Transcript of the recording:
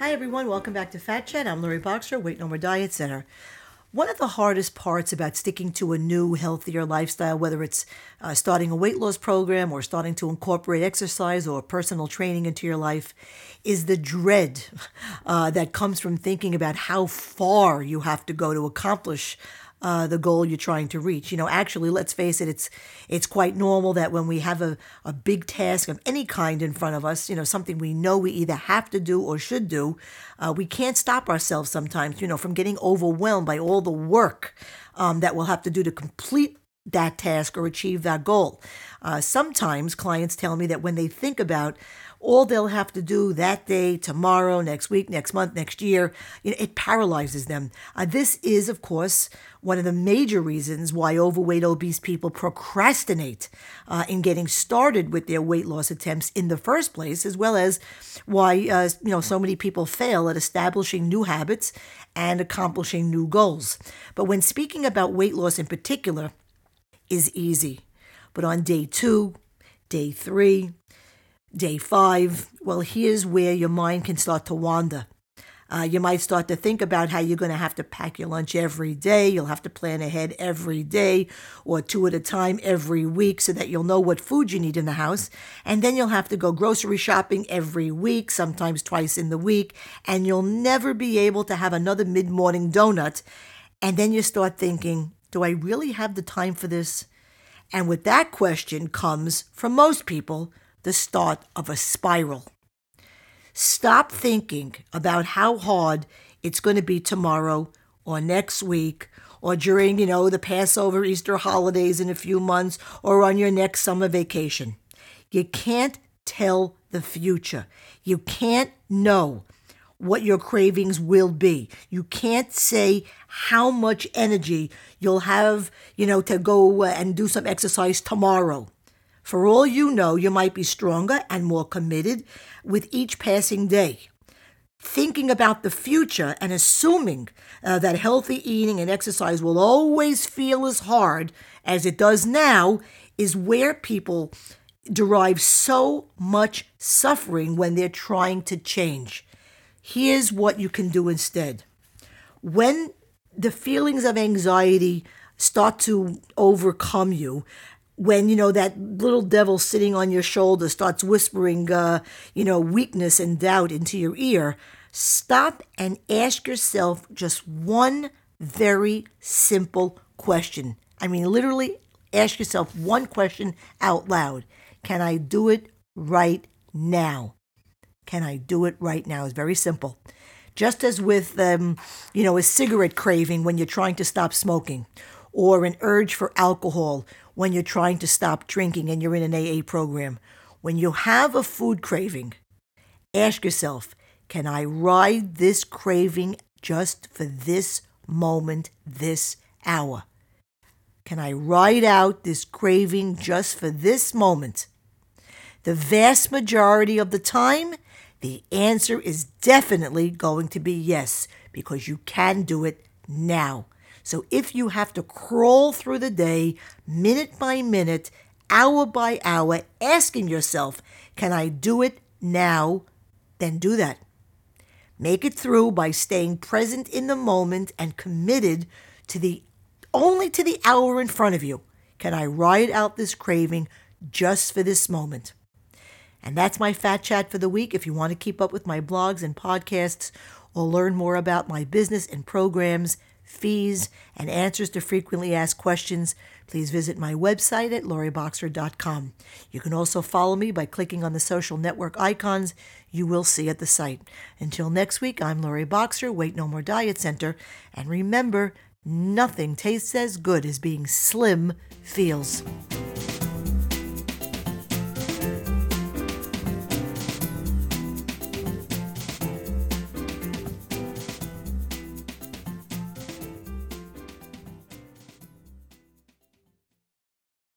Hi, everyone. Welcome back to Fat Chat. I'm Lori Boxer, Weight No More Diet Center. One of the hardest parts about sticking to a new, healthier lifestyle, whether it's uh, starting a weight loss program or starting to incorporate exercise or personal training into your life, is the dread uh, that comes from thinking about how far you have to go to accomplish uh, the goal you're trying to reach. You know, actually, let's face it, it's it's quite normal that when we have a, a big task of any kind in front of us, you know, something we know we either have to do or should do, uh, we can't stop ourselves sometimes, you know, from getting overwhelmed by all the work um, that we'll have to do to complete that task or achieve that goal. Uh, sometimes clients tell me that when they think about all they'll have to do that day, tomorrow, next week, next month, next year, you know, it paralyzes them. Uh, this is, of course, one of the major reasons why overweight, obese people procrastinate uh, in getting started with their weight loss attempts in the first place, as well as why uh, you know so many people fail at establishing new habits and accomplishing new goals. But when speaking about weight loss in particular, is easy. But on day two, day three, Day five, well, here's where your mind can start to wander. Uh, you might start to think about how you're going to have to pack your lunch every day. You'll have to plan ahead every day or two at a time every week so that you'll know what food you need in the house. And then you'll have to go grocery shopping every week, sometimes twice in the week. And you'll never be able to have another mid morning donut. And then you start thinking, do I really have the time for this? And with that question comes, from most people, the start of a spiral. Stop thinking about how hard it's going to be tomorrow or next week or during, you know, the Passover, Easter holidays in a few months or on your next summer vacation. You can't tell the future. You can't know what your cravings will be. You can't say how much energy you'll have, you know, to go uh, and do some exercise tomorrow. For all you know, you might be stronger and more committed with each passing day. Thinking about the future and assuming uh, that healthy eating and exercise will always feel as hard as it does now is where people derive so much suffering when they're trying to change. Here's what you can do instead. When the feelings of anxiety start to overcome you, when you know that little devil sitting on your shoulder starts whispering uh, you know weakness and doubt into your ear stop and ask yourself just one very simple question. I mean literally ask yourself one question out loud. Can i do it right now can i do it right now it's very simple just as with um, you know a cigarette craving when you're trying to stop smoking or an urge for alcohol when you're trying to stop drinking and you're in an AA program. When you have a food craving, ask yourself, can I ride this craving just for this moment, this hour? Can I ride out this craving just for this moment? The vast majority of the time, the answer is definitely going to be yes, because you can do it now. So if you have to crawl through the day, minute by minute, hour by hour, asking yourself, can I do it now? Then do that. Make it through by staying present in the moment and committed to the only to the hour in front of you. Can I ride out this craving just for this moment? And that's my fat chat for the week. If you want to keep up with my blogs and podcasts or learn more about my business and programs, fees, and answers to frequently asked questions, please visit my website at loriboxer.com. You can also follow me by clicking on the social network icons you will see at the site. Until next week, I'm Lori Boxer, Weight No More Diet Center, and remember, nothing tastes as good as being slim feels.